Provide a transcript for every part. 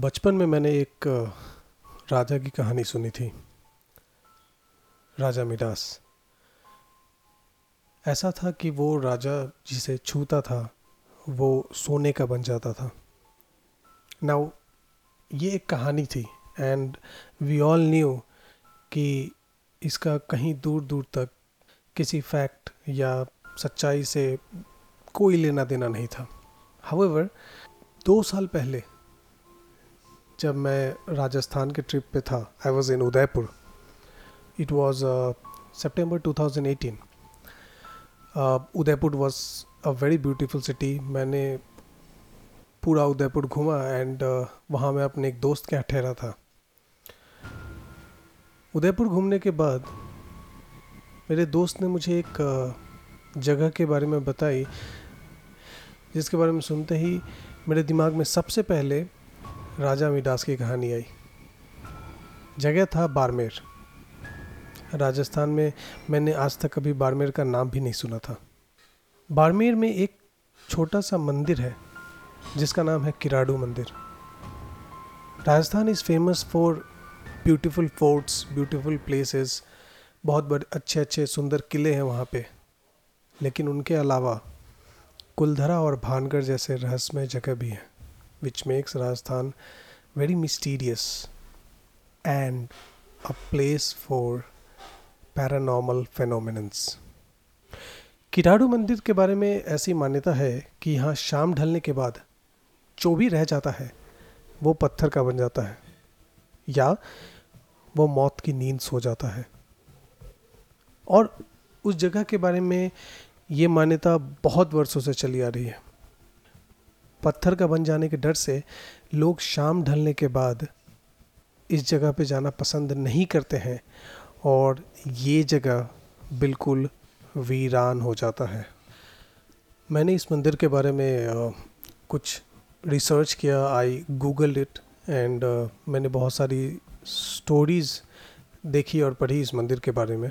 बचपन में मैंने एक राजा की कहानी सुनी थी। राजा मिडास ऐसा था कि वो राजा जिसे छूता था, वो सोने का बन जाता था। नाउ ये एक कहानी थी एंड वी ऑल न्यू कि इसका कहीं दूर दूर तक किसी फैक्ट या सच्चाई से कोई लेना देना नहीं था। हाउएवर दो साल पहले जब मैं राजस्थान के ट्रिप पे था I was in Udaipur. It was September 2018 Udaipur was a very beautiful city मैंने पूरा उदयपुर घूमा एंड uh, वहाँ मैं अपने एक दोस्त के यहाँ ठहरा था. उदयपुर घूमने के बाद मेरे दोस्त ने मुझे एक uh, जगह के बारे में बताई जिसके बारे में सुनते ही मेरे दिमाग में सबसे पहले राजा मिडास की कहानी आई। जगह था बाड़मेर राजस्थान में मैंने आज तक कभी बाड़मेर का नाम भी नहीं सुना था। बाड़मेर में एक छोटा सा मंदिर है, जिसका नाम है किराडू मंदिर। Rajasthan is famous for beautiful forts beautiful places बहुत बड़े अच्छे अच्छे सुंदर किले हैं वहाँ पे। लेकिन उनके अलावा कुलधरा और भानगढ़ जैसे रहस्यमय जगह भी हैं। Which makes Rajasthan very mysterious and a place for paranormal phenomenons. Kiradu मंदिर के बारे में ऐसी मान्यता है कि यहाँ शाम ढलने के बाद जो भी रह जाता है वो पत्थर का बन जाता है या वो मौत की नींद सो जाता है और उस जगह के बारे में ये मान्यता बहुत वर्षों से चली आ रही है पत्थर का बन जाने के डर से लोग शाम ढलने के बाद इस जगह पे जाना पसंद नहीं करते हैं और ये जगह बिल्कुल वीरान हो जाता है। मैंने इस मंदिर के बारे में कुछ रिसर्च किया आई गूगल इट एंड मैंने बहुत सारी स्टोरीज़ देखी और पढ़ी इस मंदिर के बारे में,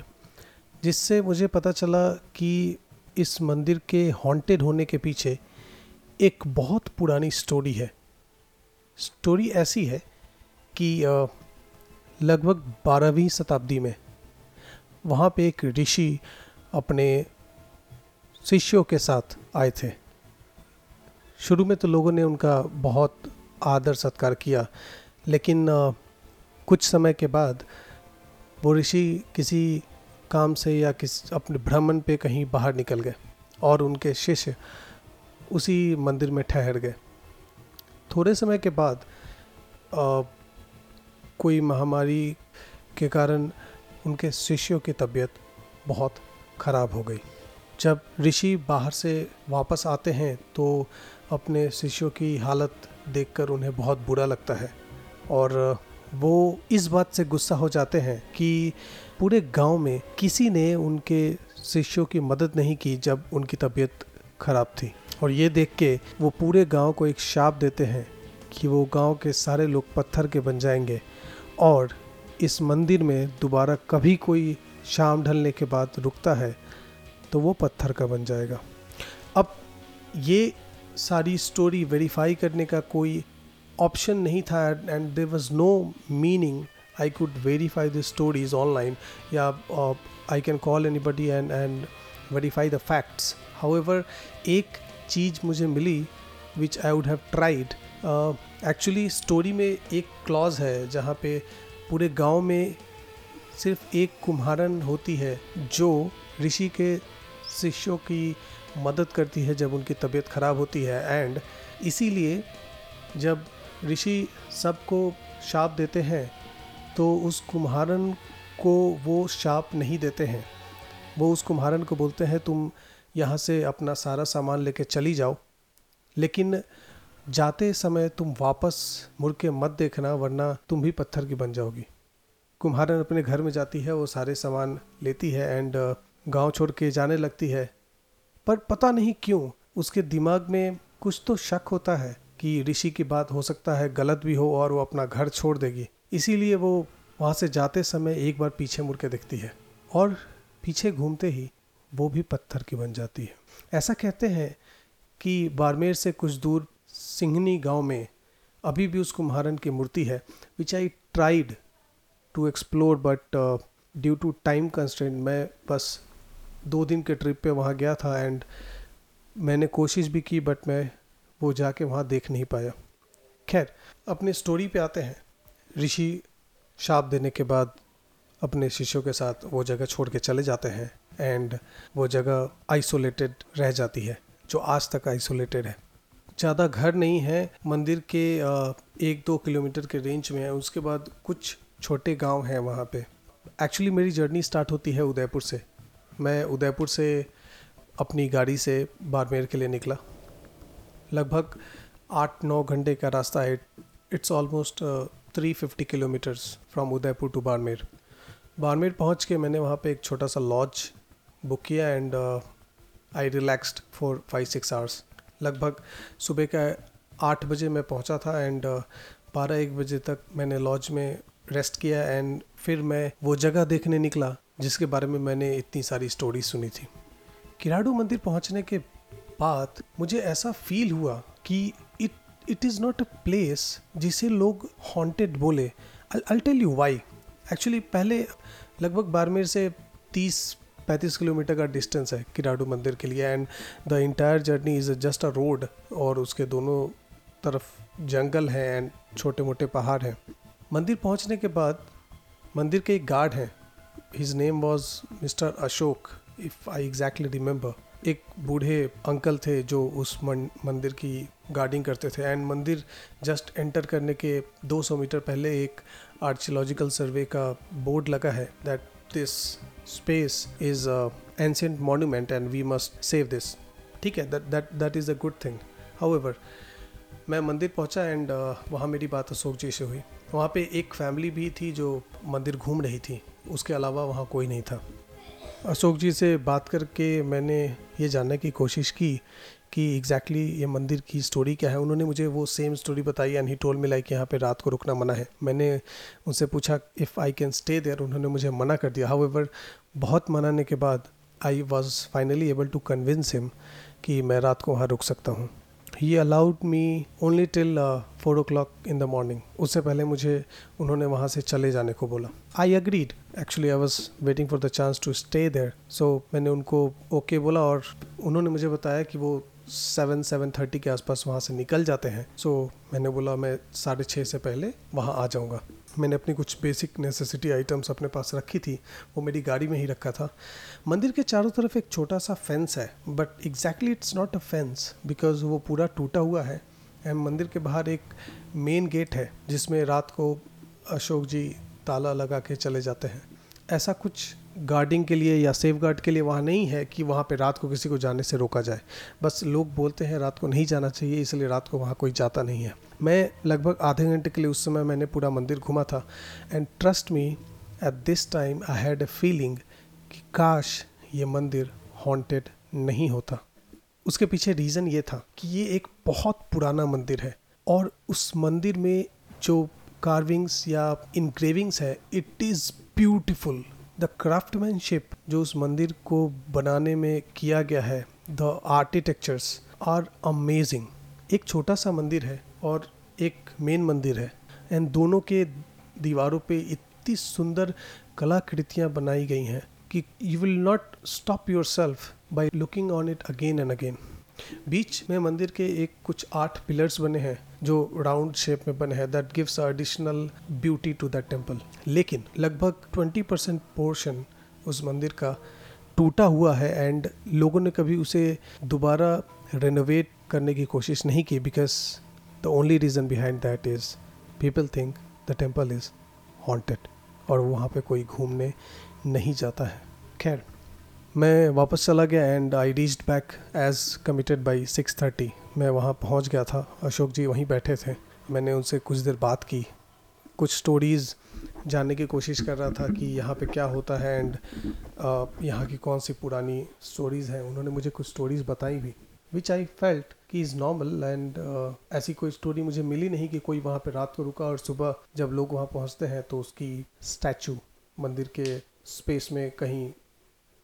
जिससे मुझे पता चला कि इस मंदिर के हॉन्टेड होने के पीछे एक बहुत पुरानी स्टोरी है। स्टोरी ऐसी है कि लगभग बारहवीं शताब्दी में वहाँ पे एक ऋषि अपने शिष्यों के साथ आए थे। शुरू में तो लोगों ने उनका बहुत आदर सत्कार किया, लेकिन कुछ समय के बाद वो ऋषि किसी काम से या किस, अपने भ्रमण पे कहीं बाहर निकल गए और उनके शिष्य उसी मंदिर में ठहर गए। थोड़े समय के बाद आ, कोई महामारी के कारण उनके शिष्यों की तबीयत बहुत ख़राब हो गई। जब ऋषि बाहर से वापस आते हैं तो अपने शिष्यों की हालत देखकर उन्हें बहुत बुरा लगता है और वो इस बात से गुस्सा हो जाते हैं कि पूरे गाँव में किसी ने उनके शिष्यों की मदद नहीं की जब उनकी तबीयत खराब थी। और ये देख के वो पूरे गाँव को एक शाप देते हैं कि वो गाँव के सारे लोग पत्थर के बन जाएँगे। और इस मंदिर में दोबारा कभी कोई शाम ढलने के बाद रुकता है तो वो पत्थर का बन जाएगा। अब ये सारी स्टोरी वेरीफाई करने का कोई ऑप्शन नहीं था and there was no meaning I could verify the stories online या I can call anybody and and verify the facts however एक चीज़ मुझे मिली which I would have tried actually story में एक क्लॉज है जहाँ पे पूरे गाँव में सिर्फ़ एक कुम्हारन होती है जो ऋषि के शिष्यों की मदद करती है जब उनकी तबीयत ख़राब होती है। एंड इसीलिए जब ऋषि सबको शाप देते हैं तो उस कुम्हारन को वो शाप नहीं देते हैं। वो उस कुम्हारन को बोलते हैं, तुम यहाँ से अपना सारा सामान लेके चली जाओ। लेकिन जाते समय तुम वापस मुड़ के मत देखना, वरना तुम भी पत्थर की बन जाओगी। कुम्हारन अपने घर में जाती है, वो सारे सामान लेती है एंड गाँव छोड़ के जाने लगती है। पर पता नहीं क्यों, उसके दिमाग में कुछ तो शक होता है कि ऋषि की बात हो सकता है, गलत भी हो और वो अपना घर छोड़ देगी। इसीलिए वो वहाँ से जाते समय एक बार पीछे मुड़ के देखती है और पीछे घूमते ही वो भी पत्थर की बन जाती है। ऐसा कहते हैं कि बाड़मेर से कुछ दूर सिंघनी गाँव में अभी भी उस कुम्हारन की मूर्ति है which I tried to explore but due to time constant मैं बस दो दिन के ट्रिप पे वहाँ गया था एंड मैंने कोशिश भी की बट मैं वो जाके वहाँ देख नहीं पाया। खैर, अपने स्टोरी पे आते हैं। ऋषि शाप देने के बाद अपने शिष्यों के साथ वो जगह छोड़ के चले जाते हैं। एंड वो जगह आइसोलेटेड रह जाती है, जो आज तक आइसोलेटेड है। ज़्यादा घर नहीं है, मंदिर के एक दो किलोमीटर के रेंज में है, उसके बाद कुछ छोटे गाँव हैं वहाँ पे। एक्चुअली मेरी जर्नी स्टार्ट होती है उदयपुर से। मैं उदयपुर से अपनी गाड़ी से बाड़मेर के लिए निकला। लगभग आठ नौ घंटे का रास्ता है। It's almost three fifty kilometres from Udaipur to Barmer. Barmer पहुँच के मैंने वहाँ पे एक छोटा सा लॉज बुक किया and I relaxed for five six hours लगभग सुबह का आठ बजे मैं पहुँचा था एंड uh, बारह एक बजे तक मैंने लॉज में रेस्ट किया एंड फिर मैं वो जगह देखने निकला जिसके बारे में मैंने इतनी सारी स्टोरी सुनी थी। किराडू मंदिर पहुँचने के बाद मुझे ऐसा फील हुआ कि it it is not a place जिसे लोग हॉन्टेड बोले। I'll tell you why actually पहले लगभग बारमेर से तीस पैंतीस किलोमीटर का डिस्टेंस है किराडू मंदिर के लिए and the entire journey is just a road और उसके दोनों तरफ़ जंगल हैं एंड छोटे मोटे पहाड़ हैं। मंदिर पहुँचने के बाद मंदिर के एक गार्ड हैं। His name was mister Ashok if I exactly remember एक बूढ़े अंकल थे जो उस मंदिर की गार्डिंग करते थे एंड मंदिर जस्ट एंटर करने के 200 मीटर पहले एक आर्चियोलॉजिकल सर्वे का बोर्ड लगा है that this space is ancient monument and we must save this ठीक है that that that is a good thing how मैं मंदिर पहुँचा एंड uh, वहाँ मेरी बात अशोक जी से हुई। वहाँ पे एक फैमिली भी थी जो मंदिर घूम रही थी। उसके अलावा वहाँ कोई नहीं था। अशोक जी से बात करके मैंने ये जानने की कोशिश की कि एग्जैक्टली exactly ये मंदिर की स्टोरी क्या है? उन्होंने मुझे वो सेम स्टोरी बताई एंड ही टोल में लाइक यहाँ पे रात को रुकना मना है। मैंने उनसे पूछा if I can stay there उन्होंने मुझे मना कर दिया। हाउ बहुत मनाने के बाद I was finally able to convince him कि मैं रात को वहाँ रुक सकता हूँ। He allowed me only till four o'clock in the morning उससे पहले मुझे उन्होंने वहाँ से चले जाने को बोला। I agreed actually I was waiting for the chance to stay there so मैंने उनको ओके okay बोला और उन्होंने मुझे बताया कि वो सेवन सेवन थर्टी के आसपास वहाँ से निकल जाते हैं। सो so, मैंने बोला मैं साढ़े छः से पहले वहाँ आ जाऊँगा। मैंने अपनी कुछ बेसिक नेसेसिटी आइटम्स अपने पास रखी थी। वो मेरी गाड़ी में ही रखा था। मंदिर के चारों तरफ़ एक छोटा सा फेंस है but exactly it's not a fence because वो पूरा टूटा हुआ है। एंड मंदिर के बाहर एक मेन गेट है जिसमें रात को अशोक जी ताला लगा के चले जाते हैं। ऐसा कुछ गार्डिंग के लिए या सेफ़ गार्ड के लिए वहाँ नहीं है कि वहाँ पे रात को किसी को जाने से रोका जाए। बस लोग बोलते हैं रात को नहीं जाना चाहिए, इसलिए रात को वहाँ कोई जाता नहीं है। मैं लगभग आधे घंटे के लिए उस समय मैंने पूरा मंदिर घूमा था। And trust me at this time I had a feeling कि काश ये मंदिर हॉन्टेड नहीं होता। उसके पीछे रीज़न ये था कि ये एक बहुत पुराना मंदिर है और उस मंदिर में जो कार्विंग्स या इनग्रेविंग्स है it is beautiful the craftsmanship जो उस मंदिर को बनाने में किया गया है द आर्किटेक्चर्स आर अमेजिंग एक छोटा सा मंदिर है और एक मेन मंदिर है। एंड दोनों के दीवारों पे इतनी सुंदर कलाकृतियाँ बनाई गई हैं कि you will not stop yourself by looking on it again and again बीच में मंदिर के एक कुछ आठ पिलर्स बने हैं। जो राउंड शेप में बने हैं that gives additional beauty to that temple लेकिन लगभग ट्वेंटी परसेंट पोर्शन उस मंदिर का टूटा हुआ है एंड लोगों ने कभी उसे दोबारा रेनोवेट करने की कोशिश नहीं की because the only reason behind that is people think the temple is haunted और वहाँ पे कोई घूमने नहीं जाता है। खैर, मैं वापस चला गया and I reached back as committed by six thirty मैं वहाँ पहुँच गया था। अशोक जी वहीं बैठे थे। मैंने उनसे कुछ देर बात की। कुछ स्टोरीज़ जानने की कोशिश कर रहा था कि यहाँ पे क्या होता है एंड यहाँ की कौन सी पुरानी स्टोरीज़ हैं। उन्होंने मुझे कुछ स्टोरीज़ बताई भी विच आई फेल्ट कि इज़ नॉर्मल एंड ऐसी कोई स्टोरी मुझे मिली नहीं कि कोई वहाँ पे रात को रुका और सुबह जब लोग वहाँ पहुँचते हैं तो उसकी स्टैचू मंदिर के स्पेस में कहीं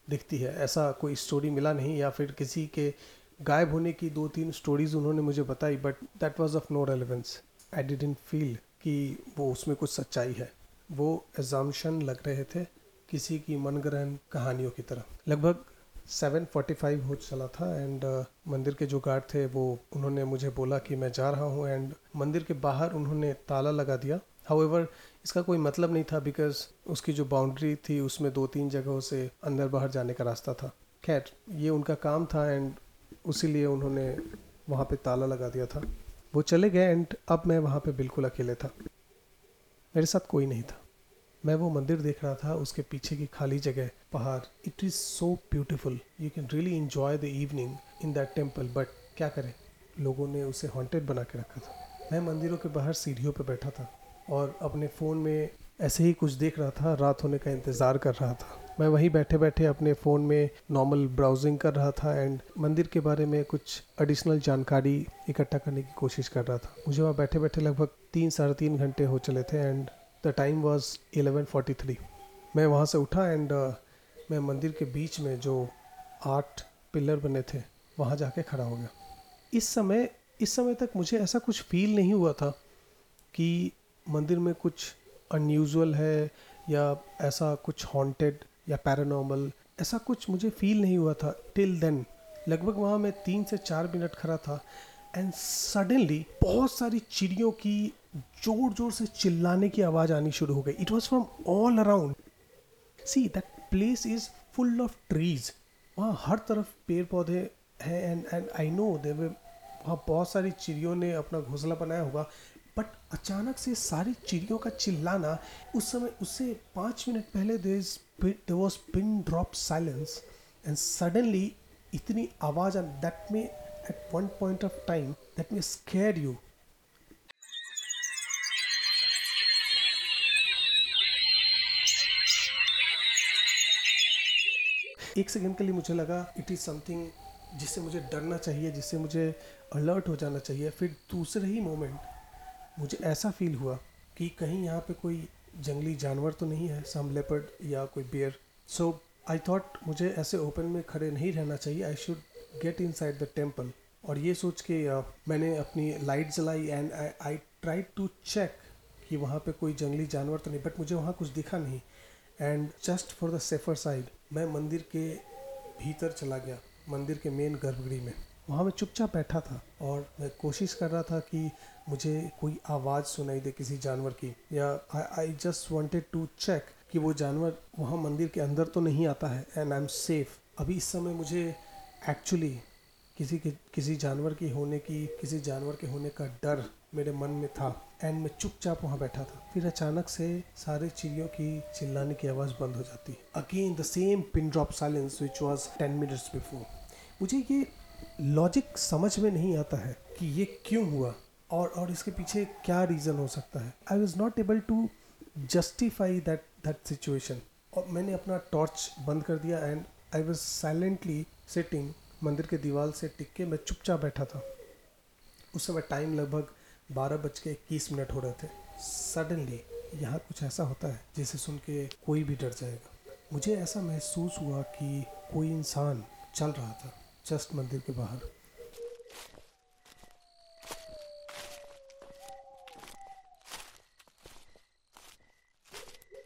दिखती है। ऐसा कोई स्टोरी मिला नहीं या फिर किसी के गायब होने की दो तीन स्टोरीज उन्होंने मुझे बताई but that was of no relevance I didn't feel कि वो उसमें कुछ सच्चाई है। वो एजामशन लग रहे थे किसी की मनगढ़ कहानियों की तरह। लगभग 7:45 हो चला था एंड uh, मंदिर के जो गार्ड थे वो उन्होंने मुझे बोला कि मैं जा रहा हूँ एंड मंदिर के बाहर उन्होंने ताला लगा दिया। हाउएवर इसका कोई मतलब नहीं था बिकॉज़ उसकी जो बाउंड्री थी उसमें दो तीन जगहों से अंदर बाहर जाने का रास्ता था। खैर ये उनका काम था एंड उसी लिए उन्होंने वहाँ पे ताला लगा दिया था। वो चले गए एंड अब मैं वहाँ पे बिल्कुल अकेले था। मेरे साथ कोई नहीं था। मैं वो मंदिर देख रहा था, उसके पीछे की खाली जगह, पहाड़। It is so beautiful you can really enjoy the evening in that temple but क्या करें? लोगों ने उसे हॉन्टेड बना के रखा था। मैं मंदिरों के बाहर सीढ़ियों पर बैठा था और अपने फ़ोन में ऐसे ही कुछ देख रहा था। रात होने का इंतज़ार कर रहा था। मैं वहीं बैठे बैठे अपने फ़ोन में नॉर्मल ब्राउजिंग कर रहा था एंड मंदिर के बारे में कुछ एडिशनल जानकारी इकट्ठा करने की कोशिश कर रहा था। मुझे वहाँ बैठे बैठे लगभग तीन साढ़े तीन घंटे हो चले थे and the time was eleven forty three मैं वहाँ से उठा एंड uh, मैं मंदिर के बीच में जो आठ पिलर बने थे वहाँ जाके खड़ा हो गया। इस समय इस समय तक मुझे ऐसा कुछ फील नहीं हुआ था कि मंदिर में कुछ अनयूजल है या ऐसा कुछ हॉन्टेड या पैरानॉर्मल ऐसा कुछ मुझे फील नहीं हुआ था टिल देन लगभग वहाँ मैं तीन से चार मिनट खड़ा था एंड सडनली बहुत सारी चिड़ियों की ज़ोर ज़ोर से चिल्लाने की आवाज़ आनी शुरू हो गई। It was from all around see that place is full of trees वहाँ हर तरफ़ पेड़ पौधे हैं and and I know they वहाँ बहुत सारी चिड़ियों ने अपना घोंसला बनाया होगा। बट अचानक से सारी चिड़ियों का चिल्लाना, उस समय, उससे पाँच मिनट पहले there is there was pin drop silence and suddenly इतनी आवाज़ दैट में at one point of time that may scare you एक सेकेंड के लिए मुझे लगा इट इज़ समथिंग जिससे मुझे डरना चाहिए, जिससे मुझे अलर्ट हो जाना चाहिए, फिर दूसरे ही मोमेंट मुझे ऐसा फील हुआ कि कहीं यहाँ पे कोई जंगली जानवर तो नहीं है सम लेपर्ड या कोई बियर सो आई थॉट मुझे ऐसे ओपन में खड़े नहीं रहना चाहिए. I should get inside the temple और ये सोच के uh, मैंने अपनी लाइट जलाई and I try to check कि वहाँ पे कोई जंगली जानवर तो नहीं बट मुझे वहाँ कुछ दिखा नहीं. And just for the safer side मैं मंदिर के भीतर चला गया मंदिर के मेन गर्भगृह में. वहाँ मैं चुपचाप बैठा था और मैं कोशिश कर रहा था कि मुझे कोई आवाज़ सुनाई दे किसी जानवर की या I just wanted to check कि वो जानवर वहाँ मंदिर के अंदर तो नहीं आता है एंड आई एम सेफ़ अभी इस समय मुझे एक्चुअली किसी के, किसी जानवर की होने की, किसी जानवर के होने का डर मेरे मन में था एंड मैं चुपचाप वहाँ बैठा था। फिर अचानक से सारे चिड़ियों की चिल्लाने की आवाज़ बंद हो जाती। Again the same pin drop silence which was ten minutes before मुझे ये लॉजिक समझ में नहीं आता है कि ये क्यों हुआ और और इसके पीछे क्या रीज़न हो सकता है। I was not able to justify that that situation और मैंने अपना टॉर्च बंद कर दिया and I was silently sitting मंदिर के दीवार से टिक के मैं चुपचाप बैठा था। उस समय टाइम लगभग बारह बज के इक्कीस मिनट हो रहे थे। सडनली यहाँ कुछ ऐसा होता है जिसे सुन के कोई भी डर जाएगा। मुझे ऐसा महसूस हुआ कि कोई इंसान चल रहा था। जस्ट मंदिर के बाहर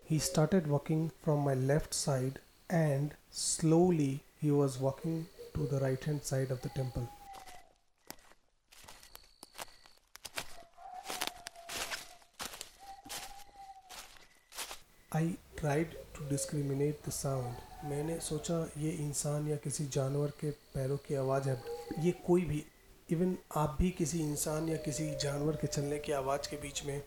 He started walking from my left side and slowly he was walking to the right hand side of the temple. I tried to discriminate the sound. मैंने सोचा ये इंसान या किसी जानवर के पैरों की आवाज़ है। ये कोई भी, इवन आप भी किसी इंसान या किसी जानवर के चलने की आवाज़ के बीच में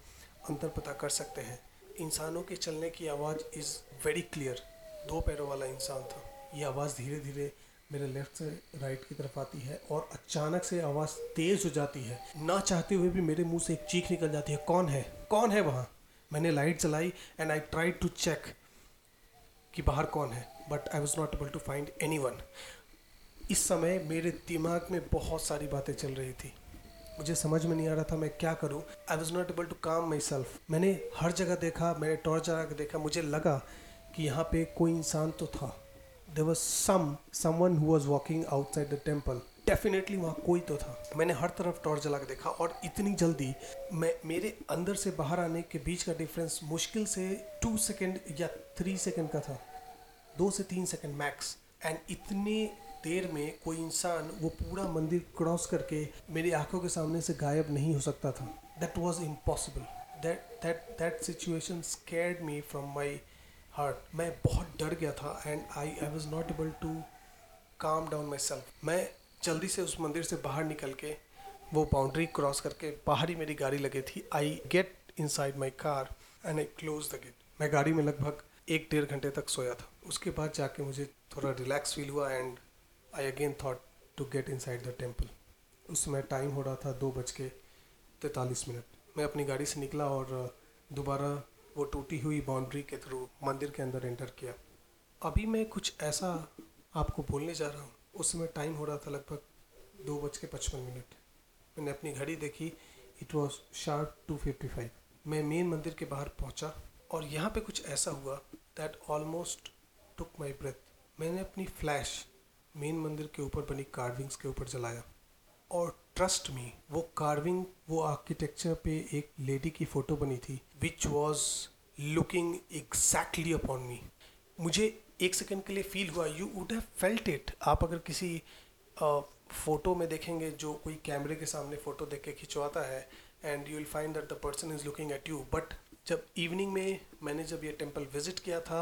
अंतर पता कर सकते हैं। इंसानों के चलने की आवाज़ इज़ वेरी क्लियर दो पैरों वाला इंसान था। ये आवाज़ धीरे धीरे मेरे लेफ़्ट से राइट की तरफ़ आती है और अचानक से आवाज़ तेज़ हो जाती है। ना चाहते हुए भी मेरे मुँह से एक चीख निकल जाती है। कौन है? कौन है वहाँ? मैंने लाइट चलाई and I try to check कि बाहर कौन है। But I was not able to find anyone इस समय मेरे दिमाग में बहुत सारी बातें चल रही थी। मुझे समझ में नहीं आ रहा था मैं क्या करूँ। I was not able to calm myself मैंने हर जगह देखा, मैंने टॉर्च जला के देखा, मुझे लगा कि यहाँ पे कोई इंसान तो था। There was some someone who was walking outside the temple definitely वहाँ कोई तो था। मैंने हर तरफ़ टॉर्च जला के देखा और इतनी जल्दी मैं, मेरे अंदर से बाहर आने के बीच का डिफरेंस मुश्किल से टू सेकेंड या थ्री सेकेंड का था। दो से तीन सेकेंड मैक्स एंड इतने देर में कोई इंसान वो पूरा मंदिर क्रॉस करके मेरी आँखों के सामने से गायब नहीं हो सकता था. That was impossible that that that situation scared me from my heart मैं बहुत डर गया था and I I was not able to calm down myself मैं जल्दी से उस मंदिर से बाहर निकल के वो बाउंड्री क्रॉस करके बाहर ही मेरी गाड़ी लगी थी. I get inside my car and I close the gate मैं गाड़ी में लगभग एक डेढ़ घंटे तक सोया था। उसके बाद जाके मुझे थोड़ा रिलैक्स फील हुआ and I again thought to get inside the temple उस समय टाइम हो रहा था दो बज के तैतालीस मिनट। मैं अपनी गाड़ी से निकला और दोबारा वो टूटी हुई बाउंड्री के थ्रू मंदिर के अंदर एंटर किया। अभी मैं कुछ ऐसा आपको बोलने जा रहा हूँ। उस समय टाइम हो रहा था लगभग दो बज के पचपन मिनट। मैंने अपनी घड़ी देखी। It was sharp two fifty five मैं मेन मंदिर के बाहर पहुँचा। और यहाँ पे कुछ ऐसा हुआ that almost took my breath मैंने अपनी फ्लैश मेन मंदिर के ऊपर बनी कार्विंग्स के ऊपर जलाया। और ट्रस्ट मी वो कार्विंग वो आर्किटेक्चर पे एक लेडी की फ़ोटो बनी थी which was looking exactly upon me मुझे एक सेकेंड के लिए फील हुआ you would have felt it आप अगर किसी फ़ोटो में देखेंगे, जो कोई कैमरे के सामने फ़ोटो देख के खिंचवाता है and you will find that the person is looking at you but जब इवनिंग में मैंने जब ये टेंपल विज़िट किया था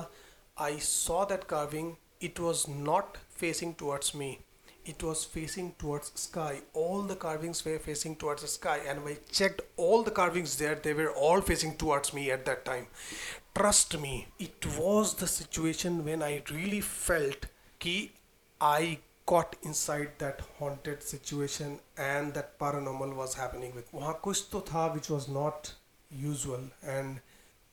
I saw that carving it was not facing towards me it was facing towards sky all the carvings were facing towards sky and why check all the carvings there they were all facing towards me at that time trust me it was the situation when I really felt कि I caught inside that haunted situation and that paranormal was happening with वहाँ कुछ तो था which was not usual and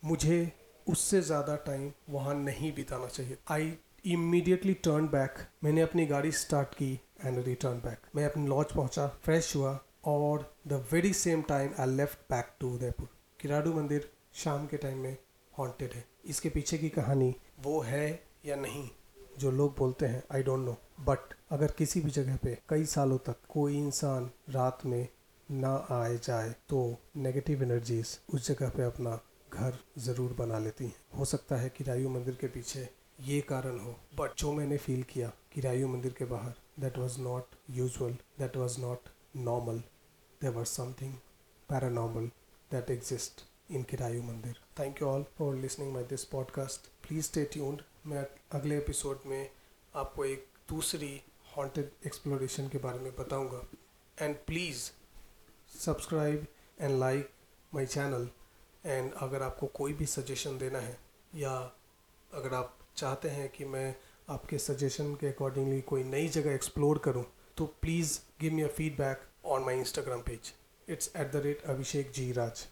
मुझे उससे ज़्यादा time वहाँ नहीं बिताना चाहिए। आई इमीडिएटली टर्न बैक मैंने अपनी गाड़ी स्टार्ट की एंड रिटर्न बैक मैं अपनी लॉज पहुँचा फ्रेश हुआ और the very same time I left back to Udaipur Kiradu मंदिर शाम के टाइम में हॉन्टेड है। इसके पीछे की कहानी वो है या नहीं, जो लोग बोलते हैं आई डोंट नो बट अगर किसी भी जगह पे कई सालों तक कोई इंसान रात में ना आए जाए तो नेगेटिव एनर्जीज उस जगह पे अपना घर ज़रूर बना लेती हैं। हो सकता है कि रायू मंदिर के पीछे ये कारण हो बट जो मैंने फील किया कि रायू मंदिर के बाहर that was not usual that was not normal there was something paranormal that exist in Kiradu मंदिर thank you all for listening my this podcast please stay tuned मैं अगले एपिसोड में आपको एक दूसरी हॉन्टेड एक्सप्लोरेशन के बारे में बताऊँगा। And please subscribe and like my channel. And अगर आपको कोई भी सजेशन देना है, या अगर आप चाहते हैं कि मैं आपके सजेशन के अकॉर्डिंगली कोई नई जगह एक्सप्लोर करूँ तो please give me a feedback on my Instagram page it's at the rate Abhishek G Raj